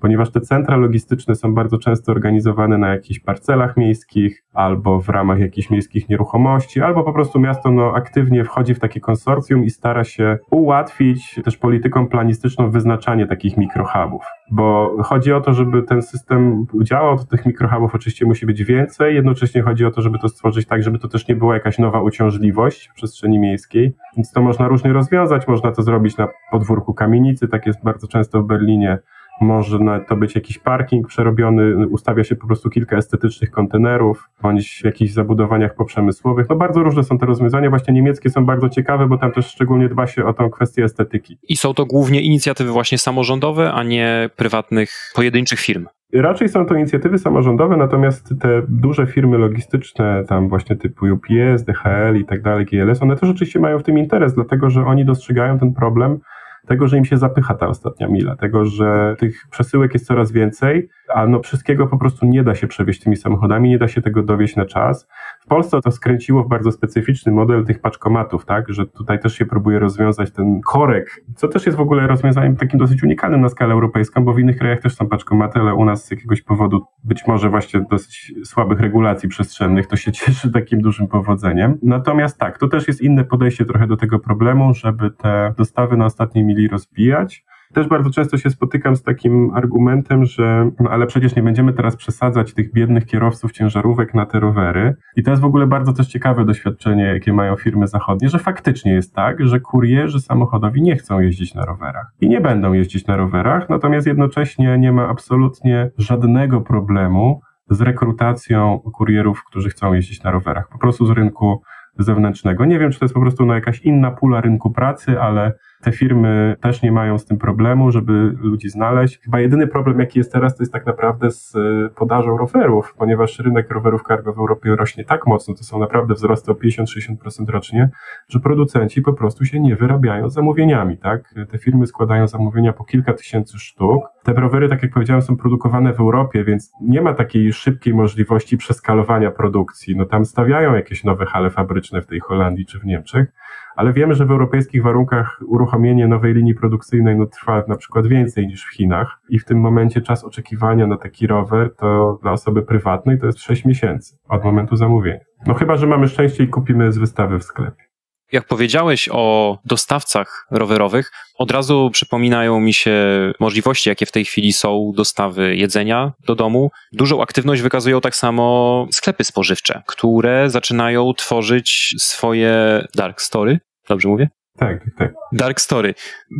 ponieważ te centra logistyczne są bardzo często organizowane na jakichś parcelach miejskich, albo w ramach jakichś miejskich nieruchomości, albo po prostu miasto no, aktywnie wchodzi w takie konsorcjum i stara się ułatwić też polityką planistyczną wyznaczanie takich mikrohubów. Bo chodzi o to, żeby ten system działał, to tych mikrohubów oczywiście musi być więcej, jednocześnie chodzi o to, żeby to stworzyć tak, żeby to też nie była jakaś nowa uciążliwość w przestrzeni miejskiej, więc to można różnie rozwiązać, można to zrobić na podwórku kamienicy, tak jest bardzo często w Berlinie, może to być jakiś parking przerobiony, ustawia się po prostu kilka estetycznych kontenerów, bądź w jakichś zabudowaniach poprzemysłowych. No bardzo różne są te rozwiązania, właśnie niemieckie są bardzo ciekawe, bo tam też szczególnie dba się o tą kwestię estetyki. I są to głównie inicjatywy właśnie samorządowe, a nie prywatnych, pojedynczych firm. Raczej są to inicjatywy samorządowe, natomiast te duże firmy logistyczne, tam właśnie typu UPS, DHL i tak dalej, GLS, one też oczywiście mają w tym interes, dlatego że oni dostrzegają ten problem tego, że im się zapycha ta ostatnia mila, tego, że tych przesyłek jest coraz więcej, a no wszystkiego po prostu nie da się przewieźć tymi samochodami, nie da się tego dowieść na czas. W Polsce to skręciło w bardzo specyficzny model tych paczkomatów, tak, że tutaj też się próbuje rozwiązać ten korek, co też jest w ogóle rozwiązaniem takim dosyć unikalnym na skalę europejską, bo w innych krajach też są paczkomaty, ale u nas z jakiegoś powodu, być może właśnie dosyć słabych regulacji przestrzennych, to się cieszy takim dużym powodzeniem. Natomiast tak, to też jest inne podejście trochę do tego problemu, żeby te dostawy na ostatniej mili rozbijać. Też bardzo często się spotykam z takim argumentem, że no ale przecież nie będziemy teraz przesadzać tych biednych kierowców ciężarówek na te rowery. I to jest w ogóle bardzo też ciekawe doświadczenie, jakie mają firmy zachodnie, że faktycznie jest tak, że kurierzy samochodowi nie chcą jeździć na rowerach i nie będą jeździć na rowerach, natomiast jednocześnie nie ma absolutnie żadnego problemu z rekrutacją kurierów, którzy chcą jeździć na rowerach. Po prostu z rynku zewnętrznego. Nie wiem, czy to jest po prostu no, jakaś inna pula rynku pracy, ale te firmy też nie mają z tym problemu, żeby ludzi znaleźć. Chyba jedyny problem, jaki jest teraz, to jest tak naprawdę z e, podażą rowerów, ponieważ rynek rowerów cargo w Europie rośnie tak mocno, to są naprawdę wzrosty o 50-60% rocznie, że producenci po prostu się nie wyrabiają zamówieniami, tak? Te firmy składają zamówienia po kilka tysięcy sztuk. Te rowery, tak jak powiedziałem, są produkowane w Europie, więc nie ma takiej szybkiej możliwości przeskalowania produkcji. No tam stawiają jakieś nowe hale fabryczne w tej Holandii czy w Niemczech, ale wiemy, że w europejskich warunkach uruchomienie nowej linii produkcyjnej no, trwa na przykład więcej niż w Chinach i w tym momencie czas oczekiwania na taki rower to dla osoby prywatnej to jest 6 miesięcy od momentu zamówienia. No chyba, że mamy szczęście i kupimy z wystawy w sklepie. Jak powiedziałeś o dostawcach rowerowych, od razu przypominają mi się możliwości, jakie w tej chwili są dostawy jedzenia do domu. Dużą aktywność wykazują tak samo sklepy spożywcze, które zaczynają tworzyć swoje dark story. Dobrze mówię? Tak, tak, tak. Dark story.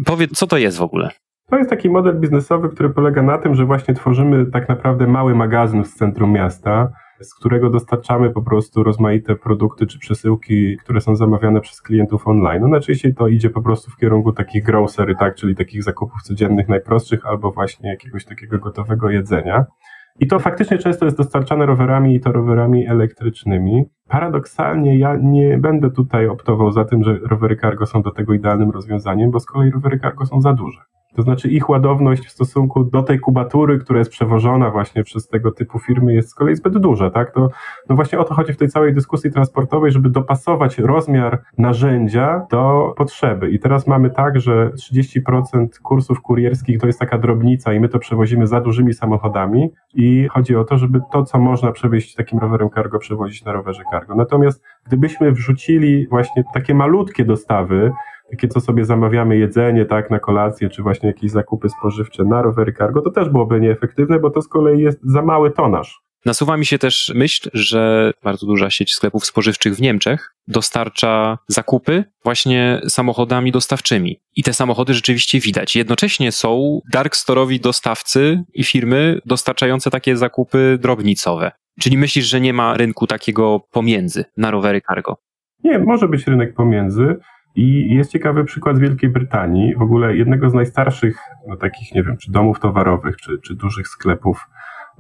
Powiedz, co to jest w ogóle? To jest taki model biznesowy, który polega na tym, że właśnie tworzymy tak naprawdę mały magazyn w centrum miasta, z którego dostarczamy po prostu rozmaite produkty czy przesyłki, które są zamawiane przez klientów online. No najczęściej to idzie po prostu w kierunku takich grocery, tak, czyli takich zakupów codziennych najprostszych albo właśnie jakiegoś takiego gotowego jedzenia. I to faktycznie często jest dostarczane rowerami i to rowerami elektrycznymi. Paradoksalnie ja nie będę tutaj optował za tym, że rowery cargo są do tego idealnym rozwiązaniem, bo z kolei rowery cargo są za duże. To znaczy ich ładowność w stosunku do tej kubatury, która jest przewożona właśnie przez tego typu firmy jest z kolei zbyt duża, tak? To no właśnie o to chodzi w tej całej dyskusji transportowej, żeby dopasować rozmiar narzędzia do potrzeby. I teraz mamy tak, że 30% kursów kurierskich to jest taka drobnica i my to przewozimy za dużymi samochodami i chodzi o to, żeby to, co można przewieźć takim rowerem cargo, przewozić na rowerze cargo. Natomiast gdybyśmy wrzucili właśnie takie malutkie dostawy, co sobie zamawiamy jedzenie, tak, na kolację, czy właśnie jakieś zakupy spożywcze na rowery cargo, to też byłoby nieefektywne, bo to z kolei jest za mały tonaż. Nasuwa mi się też myśl, że bardzo duża sieć sklepów spożywczych w Niemczech dostarcza zakupy właśnie samochodami dostawczymi. I te samochody rzeczywiście widać. Jednocześnie są darkstorowi dostawcy i firmy dostarczające takie zakupy drobnicowe. Czyli myślisz, że nie ma rynku takiego pomiędzy na rowery cargo? Nie, może być rynek pomiędzy. I jest ciekawy przykład z Wielkiej Brytanii, w ogóle jednego z najstarszych, no takich, nie wiem, czy domów towarowych, czy, czy dużych sklepów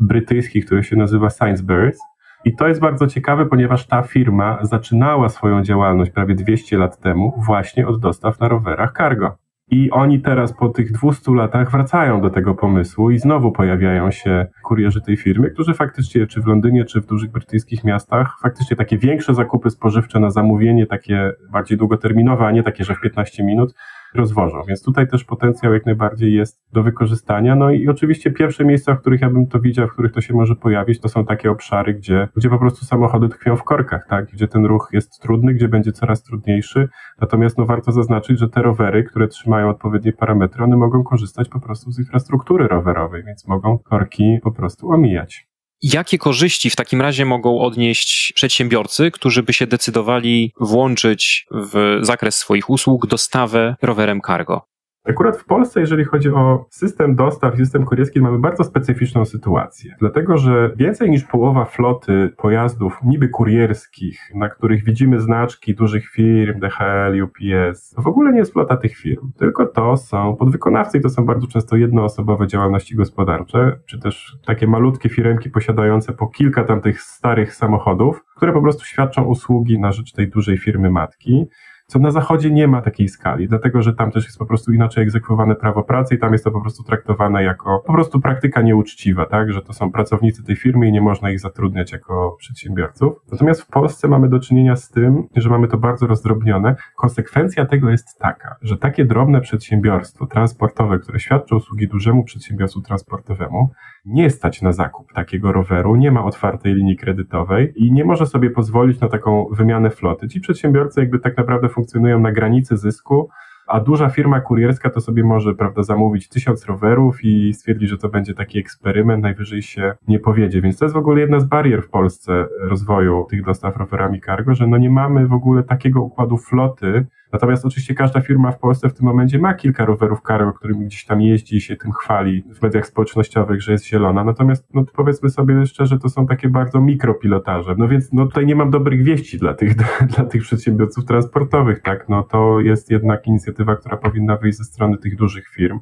brytyjskich, który się nazywa Sainsbury's. I to jest bardzo ciekawe, ponieważ ta firma zaczynała swoją działalność prawie 200 lat temu właśnie od dostaw na rowerach cargo. I oni teraz po tych 200 latach wracają do tego pomysłu i znowu pojawiają się kurierzy tej firmy, którzy faktycznie, czy w Londynie, czy w dużych brytyjskich miastach, faktycznie takie większe zakupy spożywcze na zamówienie, takie bardziej długoterminowe, a nie takie, że w 15 minut, rozwożą. Więc tutaj też potencjał jak najbardziej jest do wykorzystania. No i oczywiście pierwsze miejsca, w których ja bym to widział, w których to się może pojawić, to są takie obszary, gdzie, gdzie po prostu samochody tkwią w korkach, tak? Gdzie ten ruch jest trudny, gdzie będzie coraz trudniejszy. Natomiast no, warto zaznaczyć, że te rowery, które trzymają odpowiednie parametry, one mogą korzystać po prostu z infrastruktury rowerowej, więc mogą korki po prostu omijać. Jakie korzyści w takim razie mogą odnieść przedsiębiorcy, którzy by się decydowali włączyć w zakres swoich usług dostawę rowerem cargo? Akurat w Polsce, jeżeli chodzi o system dostaw system kurierski, mamy bardzo specyficzną sytuację. Dlatego, że więcej niż połowa floty pojazdów niby kurierskich, na których widzimy znaczki dużych firm, DHL, UPS, w ogóle nie jest flota tych firm, tylko to są podwykonawcy i to są bardzo często jednoosobowe działalności gospodarcze, czy też takie malutkie firmki posiadające po kilka tam tych starych samochodów, które po prostu świadczą usługi na rzecz tej dużej firmy matki. Co na zachodzie nie ma takiej skali, dlatego że tam też jest po prostu inaczej egzekwowane prawo pracy i tam jest to po prostu traktowane jako po prostu praktyka nieuczciwa, tak, że to są pracownicy tej firmy i nie można ich zatrudniać jako przedsiębiorców. Natomiast w Polsce mamy do czynienia z tym, że mamy to bardzo rozdrobnione. Konsekwencja tego jest taka, że takie drobne przedsiębiorstwo transportowe, które świadczy usługi dużemu przedsiębiorstwu transportowemu, nie stać na zakup takiego roweru, nie ma otwartej linii kredytowej i nie może sobie pozwolić na taką wymianę floty. Ci przedsiębiorcy jakby tak naprawdę funkcjonują na granicy zysku, a duża firma kurierska to sobie może, prawda, zamówić tysiąc rowerów i stwierdzić, że to będzie taki eksperyment, najwyżej się nie powiedzie. Więc to jest w ogóle jedna z barier w Polsce rozwoju tych dostaw rowerami cargo, że no nie mamy w ogóle takiego układu floty, Natomiast oczywiście każda firma w Polsce w tym momencie ma kilka rowerów cargo, którymi gdzieś tam jeździ i się tym chwali w mediach społecznościowych, że jest zielona. Natomiast no, powiedzmy sobie szczerze, to są takie bardzo mikropilotaże. No więc no, tutaj nie mam dobrych wieści dla tych, dla tych przedsiębiorców transportowych. Tak? No, to jest jednak inicjatywa, która powinna wyjść ze strony tych dużych firm.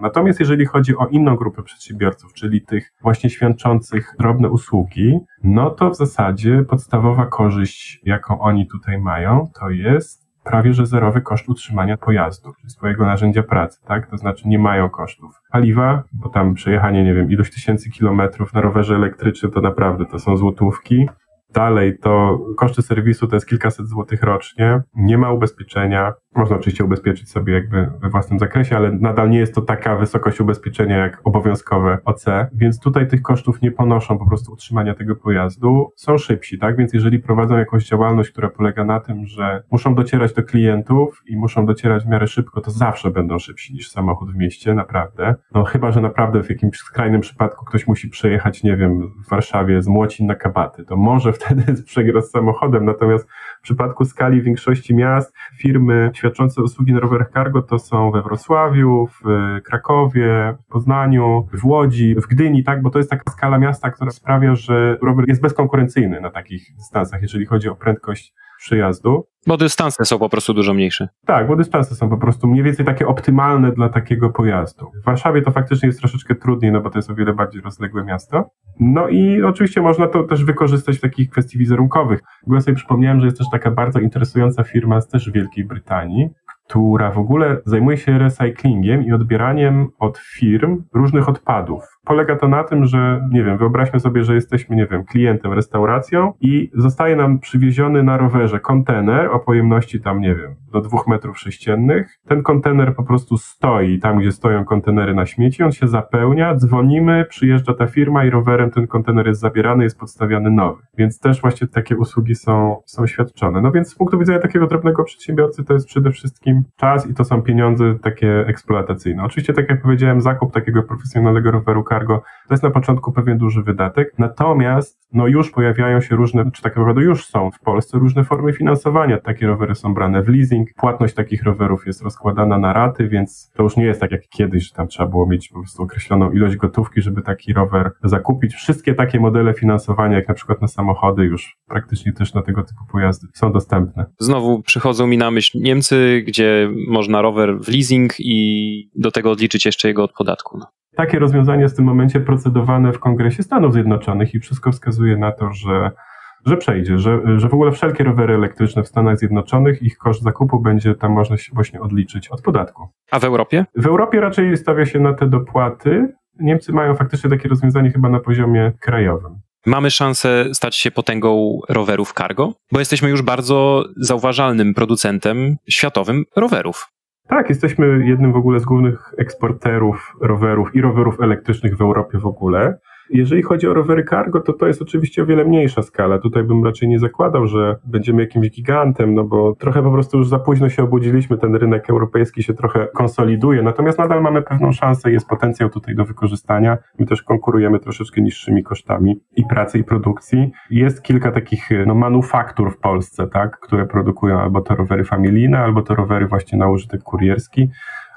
Natomiast jeżeli chodzi o inną grupę przedsiębiorców, czyli tych właśnie świadczących drobne usługi, no to w zasadzie podstawowa korzyść, jaką oni tutaj mają, to jest prawie że zerowy koszt utrzymania pojazdu, czyli swojego narzędzia pracy, tak? To znaczy nie mają kosztów paliwa, bo tam przejechanie, nie wiem, ilość tysięcy kilometrów na rowerze elektrycznym to naprawdę to są złotówki. Dalej to koszty serwisu to jest kilkaset złotych rocznie, nie ma ubezpieczenia, można oczywiście ubezpieczyć sobie jakby we własnym zakresie, ale nadal nie jest to taka wysokość ubezpieczenia jak obowiązkowe OC, więc tutaj tych kosztów nie ponoszą po prostu utrzymania tego pojazdu. Są szybsi, tak? Więc jeżeli prowadzą jakąś działalność, która polega na tym, że muszą docierać do klientów i muszą docierać w miarę szybko, to zawsze będą szybsi niż samochód w mieście, naprawdę. No chyba, że naprawdę w jakimś skrajnym przypadku ktoś musi przejechać, nie wiem, w Warszawie z Młocin na Kabaty, to może wtedy przegra z samochodem, natomiast przypadku skali większości miast firmy świadczące usługi na rowerach cargo to są we Wrocławiu, w Krakowie, w Poznaniu, w Łodzi, w Gdyni, tak, bo to jest taka skala miasta, która sprawia, że rower jest bezkonkurencyjny na takich dystansach, jeżeli chodzi o prędkość przyjazdu. Bo dystanse są po prostu dużo mniejsze. Tak, bo dystanse są po prostu mniej więcej takie optymalne dla takiego pojazdu. W Warszawie to faktycznie jest troszeczkę trudniej, no bo to jest o wiele bardziej rozległe miasto. No i oczywiście można to też wykorzystać w takich kwestii wizerunkowych. Ogóle sobie przypomniałem, że jest też taka bardzo interesująca firma z też Wielkiej Brytanii, która w ogóle zajmuje się recyklingiem i odbieraniem od firm różnych odpadów. Polega to na tym, że, nie wiem, wyobraźmy sobie, że jesteśmy, nie wiem, klientem, restauracją i zostaje nam przywieziony na rowerze kontener o pojemności tam, nie wiem, do dwóch metrów sześciennych. Ten kontener po prostu stoi tam, gdzie stoją kontenery na śmieci, on się zapełnia, dzwonimy, przyjeżdża ta firma i rowerem ten kontener jest zabierany, jest podstawiany nowy. Więc też właśnie takie usługi są, są świadczone. No więc z punktu widzenia takiego drobnego przedsiębiorcy to jest przede wszystkim czas i to są pieniądze takie eksploatacyjne. Oczywiście, tak jak powiedziałem, zakup takiego profesjonalnego roweru cargo to jest na początku pewien duży wydatek, natomiast no już pojawiają się różne, czy tak naprawdę już są w Polsce różne formy finansowania. Takie rowery są brane w leasing, płatność takich rowerów jest rozkładana na raty, więc to już nie jest tak jak kiedyś, że tam trzeba było mieć po prostu określoną ilość gotówki, żeby taki rower zakupić. Wszystkie takie modele finansowania, jak na przykład na samochody, już praktycznie też na tego typu pojazdy są dostępne. Znowu przychodzą mi na myśl Niemcy, gdzie można rower w leasing i do tego odliczyć jeszcze jego od podatku. Takie rozwiązanie jest w tym momencie procedowane w Kongresie Stanów Zjednoczonych i wszystko wskazuje na to, że, że przejdzie, że, że w ogóle wszelkie rowery elektryczne w Stanach Zjednoczonych, ich koszt zakupu będzie tam można się właśnie odliczyć od podatku. A w Europie? W Europie raczej stawia się na te dopłaty. Niemcy mają faktycznie takie rozwiązanie chyba na poziomie krajowym. Mamy szansę stać się potęgą rowerów cargo, bo jesteśmy już bardzo zauważalnym producentem światowym rowerów. Tak, jesteśmy jednym w ogóle z głównych eksporterów rowerów i rowerów elektrycznych w Europie w ogóle. Jeżeli chodzi o rowery cargo, to to jest oczywiście o wiele mniejsza skala. Tutaj bym raczej nie zakładał, że będziemy jakimś gigantem, no bo trochę po prostu już za późno się obudziliśmy, ten rynek europejski się trochę konsoliduje, natomiast nadal mamy pewną szansę, jest potencjał tutaj do wykorzystania. My też konkurujemy troszeczkę niższymi kosztami i pracy, i produkcji. Jest kilka takich no, manufaktur w Polsce, tak, które produkują albo to rowery familijne, albo to rowery właśnie na użytek kurierski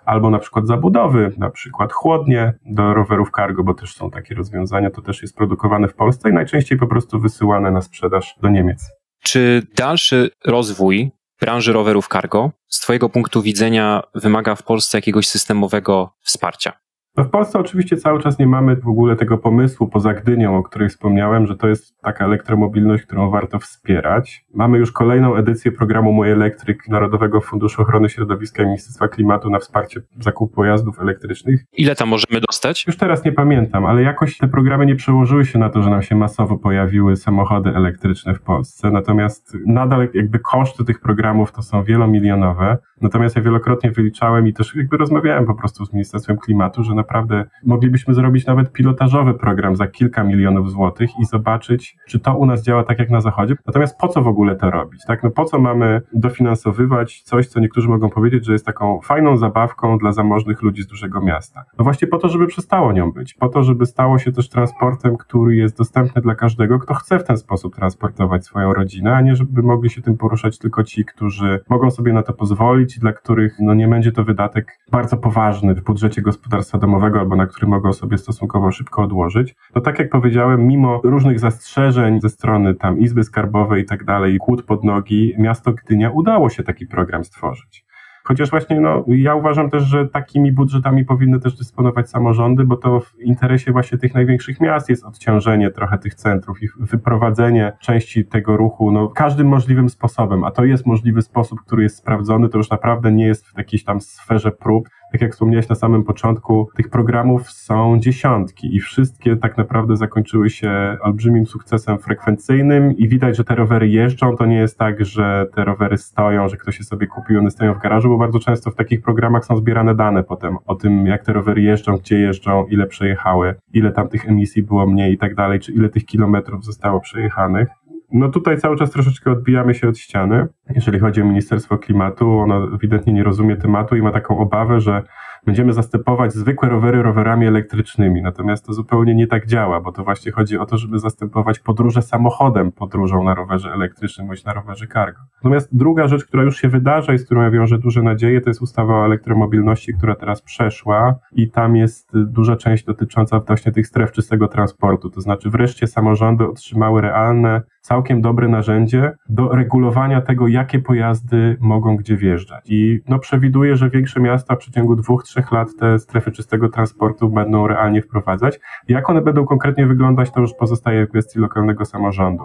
albo na przykład zabudowy, na przykład chłodnie do rowerów cargo, bo też są takie rozwiązania, to też jest produkowane w Polsce i najczęściej po prostu wysyłane na sprzedaż do Niemiec. Czy dalszy rozwój branży rowerów cargo z Twojego punktu widzenia wymaga w Polsce jakiegoś systemowego wsparcia? No w Polsce oczywiście cały czas nie mamy w ogóle tego pomysłu poza Gdynią, o której wspomniałem, że to jest taka elektromobilność, którą warto wspierać. Mamy już kolejną edycję programu Mój Elektryk Narodowego Funduszu Ochrony Środowiska i Ministerstwa Klimatu na wsparcie zakupu pojazdów elektrycznych. Ile tam możemy dostać? Już teraz nie pamiętam, ale jakoś te programy nie przełożyły się na to, że nam się masowo pojawiły samochody elektryczne w Polsce. Natomiast nadal jakby koszty tych programów to są wielomilionowe. Natomiast ja wielokrotnie wyliczałem i też jakby rozmawiałem po prostu z Ministerstwem Klimatu, że naprawdę moglibyśmy zrobić nawet pilotażowy program za kilka milionów złotych i zobaczyć, czy to u nas działa tak jak na Zachodzie. Natomiast po co w ogóle to robić? Tak? No po co mamy dofinansowywać coś, co niektórzy mogą powiedzieć, że jest taką fajną zabawką dla zamożnych ludzi z dużego miasta? No właśnie po to, żeby przestało nią być. Po to, żeby stało się też transportem, który jest dostępny dla każdego, kto chce w ten sposób transportować swoją rodzinę, a nie żeby mogli się tym poruszać tylko ci, którzy mogą sobie na to pozwolić dla których no, nie będzie to wydatek bardzo poważny w budżecie gospodarstwa domowego albo na który mogą sobie stosunkowo szybko odłożyć. No tak jak powiedziałem, mimo różnych zastrzeżeń ze strony tam Izby Skarbowej i tak dalej, kłód pod nogi, miasto Gdynia udało się taki program stworzyć. Chociaż właśnie no, ja uważam też, że takimi budżetami powinny też dysponować samorządy, bo to w interesie właśnie tych największych miast jest odciążenie trochę tych centrów i wyprowadzenie części tego ruchu no, każdym możliwym sposobem, a to jest możliwy sposób, który jest sprawdzony, to już naprawdę nie jest w jakiejś tam sferze prób, tak jak wspomniałeś na samym początku, tych programów są dziesiątki i wszystkie tak naprawdę zakończyły się olbrzymim sukcesem frekwencyjnym i widać, że te rowery jeżdżą. To nie jest tak, że te rowery stoją, że ktoś je sobie kupił, one stoją w garażu, bo bardzo często w takich programach są zbierane dane potem o tym, jak te rowery jeżdżą, gdzie jeżdżą, ile przejechały, ile tam tych emisji było mniej i tak dalej, czy ile tych kilometrów zostało przejechanych. No tutaj cały czas troszeczkę odbijamy się od ściany, jeżeli chodzi o Ministerstwo Klimatu. Ono ewidentnie nie rozumie tematu i ma taką obawę, że będziemy zastępować zwykłe rowery rowerami elektrycznymi. Natomiast to zupełnie nie tak działa, bo to właśnie chodzi o to, żeby zastępować podróże samochodem podróżą na rowerze elektrycznym bądź na rowerze cargo. Natomiast druga rzecz, która już się wydarza i z którą ja wiążę duże nadzieje, to jest ustawa o elektromobilności, która teraz przeszła i tam jest duża część dotycząca właśnie tych stref czystego transportu. To znaczy wreszcie samorządy otrzymały realne całkiem dobre narzędzie do regulowania tego, jakie pojazdy mogą gdzie wjeżdżać. I no, przewiduję, że większe miasta w przeciągu dwóch, trzech lat te strefy czystego transportu będą realnie wprowadzać. Jak one będą konkretnie wyglądać, to już pozostaje w kwestii lokalnego samorządu.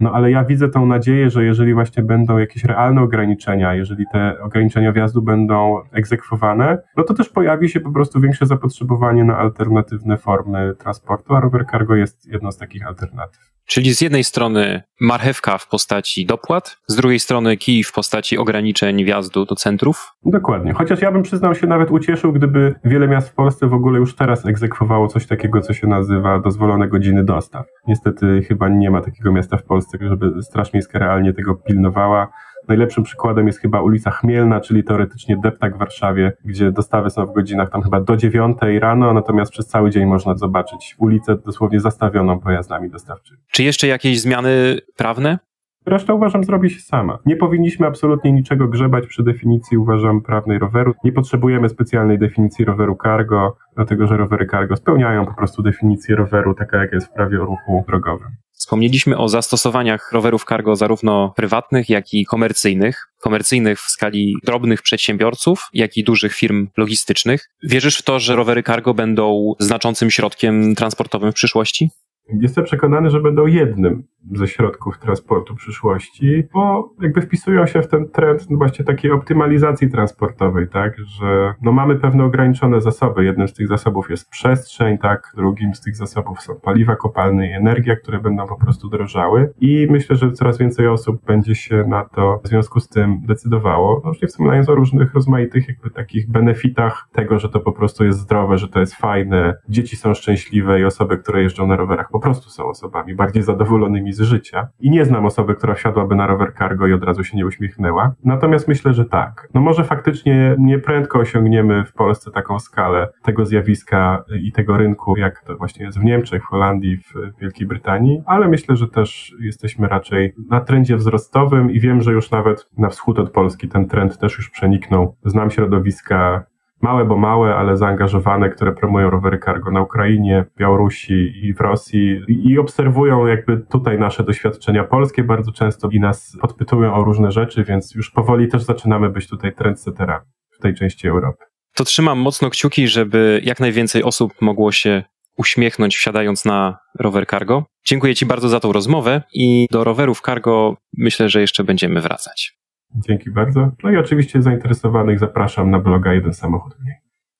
No ale ja widzę tą nadzieję, że jeżeli właśnie będą jakieś realne ograniczenia, jeżeli te ograniczenia wjazdu będą egzekwowane, no to też pojawi się po prostu większe zapotrzebowanie na alternatywne formy transportu, a rower cargo jest jedną z takich alternatyw. Czyli z jednej strony marchewka w postaci dopłat, z drugiej strony kij w postaci ograniczeń wjazdu do centrów? Dokładnie. Chociaż ja bym przyznał się nawet ucieszył, gdyby wiele miast w Polsce w ogóle już teraz egzekwowało coś takiego, co się nazywa dozwolone godziny dostaw. Niestety chyba nie ma takiego miasta w Polsce, żeby Straż Miejska realnie tego pilnowała. Najlepszym przykładem jest chyba ulica Chmielna, czyli teoretycznie deptak w Warszawie, gdzie dostawy są w godzinach tam chyba do dziewiątej rano, natomiast przez cały dzień można zobaczyć ulicę dosłownie zastawioną pojazdami dostawczymi. Czy jeszcze jakieś zmiany prawne? Reszta uważam zrobi się sama. Nie powinniśmy absolutnie niczego grzebać przy definicji, uważam, prawnej roweru. Nie potrzebujemy specjalnej definicji roweru cargo, dlatego że rowery cargo spełniają po prostu definicję roweru, taka jak jest w prawie o ruchu drogowym. Wspomnieliśmy o zastosowaniach rowerów cargo zarówno prywatnych, jak i komercyjnych. Komercyjnych w skali drobnych przedsiębiorców, jak i dużych firm logistycznych. Wierzysz w to, że rowery cargo będą znaczącym środkiem transportowym w przyszłości? Jestem przekonany, że będą jednym ze środków transportu przyszłości, bo jakby wpisują się w ten trend właśnie takiej optymalizacji transportowej, tak, że no mamy pewne ograniczone zasoby. Jednym z tych zasobów jest przestrzeń, tak, drugim z tych zasobów są paliwa kopalne i energia, które będą po prostu drożały i myślę, że coraz więcej osób będzie się na to w związku z tym decydowało. No nie wspominając o różnych rozmaitych jakby takich benefitach tego, że to po prostu jest zdrowe, że to jest fajne, dzieci są szczęśliwe i osoby, które jeżdżą na rowerach po prostu są osobami bardziej zadowolonymi z życia. I nie znam osoby, która wsiadłaby na rower cargo i od razu się nie uśmiechnęła. Natomiast myślę, że tak. No może faktycznie nieprędko osiągniemy w Polsce taką skalę tego zjawiska i tego rynku, jak to właśnie jest w Niemczech, w Holandii, w Wielkiej Brytanii, ale myślę, że też jesteśmy raczej na trendzie wzrostowym i wiem, że już nawet na wschód od Polski ten trend też już przeniknął. Znam środowiska małe, bo małe, ale zaangażowane, które promują rowery cargo na Ukrainie, Białorusi i w Rosji i obserwują jakby tutaj nasze doświadczenia polskie bardzo często i nas podpytują o różne rzeczy, więc już powoli też zaczynamy być tutaj trendsetterami w tej części Europy. To trzymam mocno kciuki, żeby jak najwięcej osób mogło się uśmiechnąć wsiadając na rower cargo. Dziękuję Ci bardzo za tą rozmowę i do rowerów cargo myślę, że jeszcze będziemy wracać. Dzięki bardzo. No i oczywiście zainteresowanych zapraszam na bloga Jeden Samochód Mniej.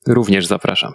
Również zapraszam.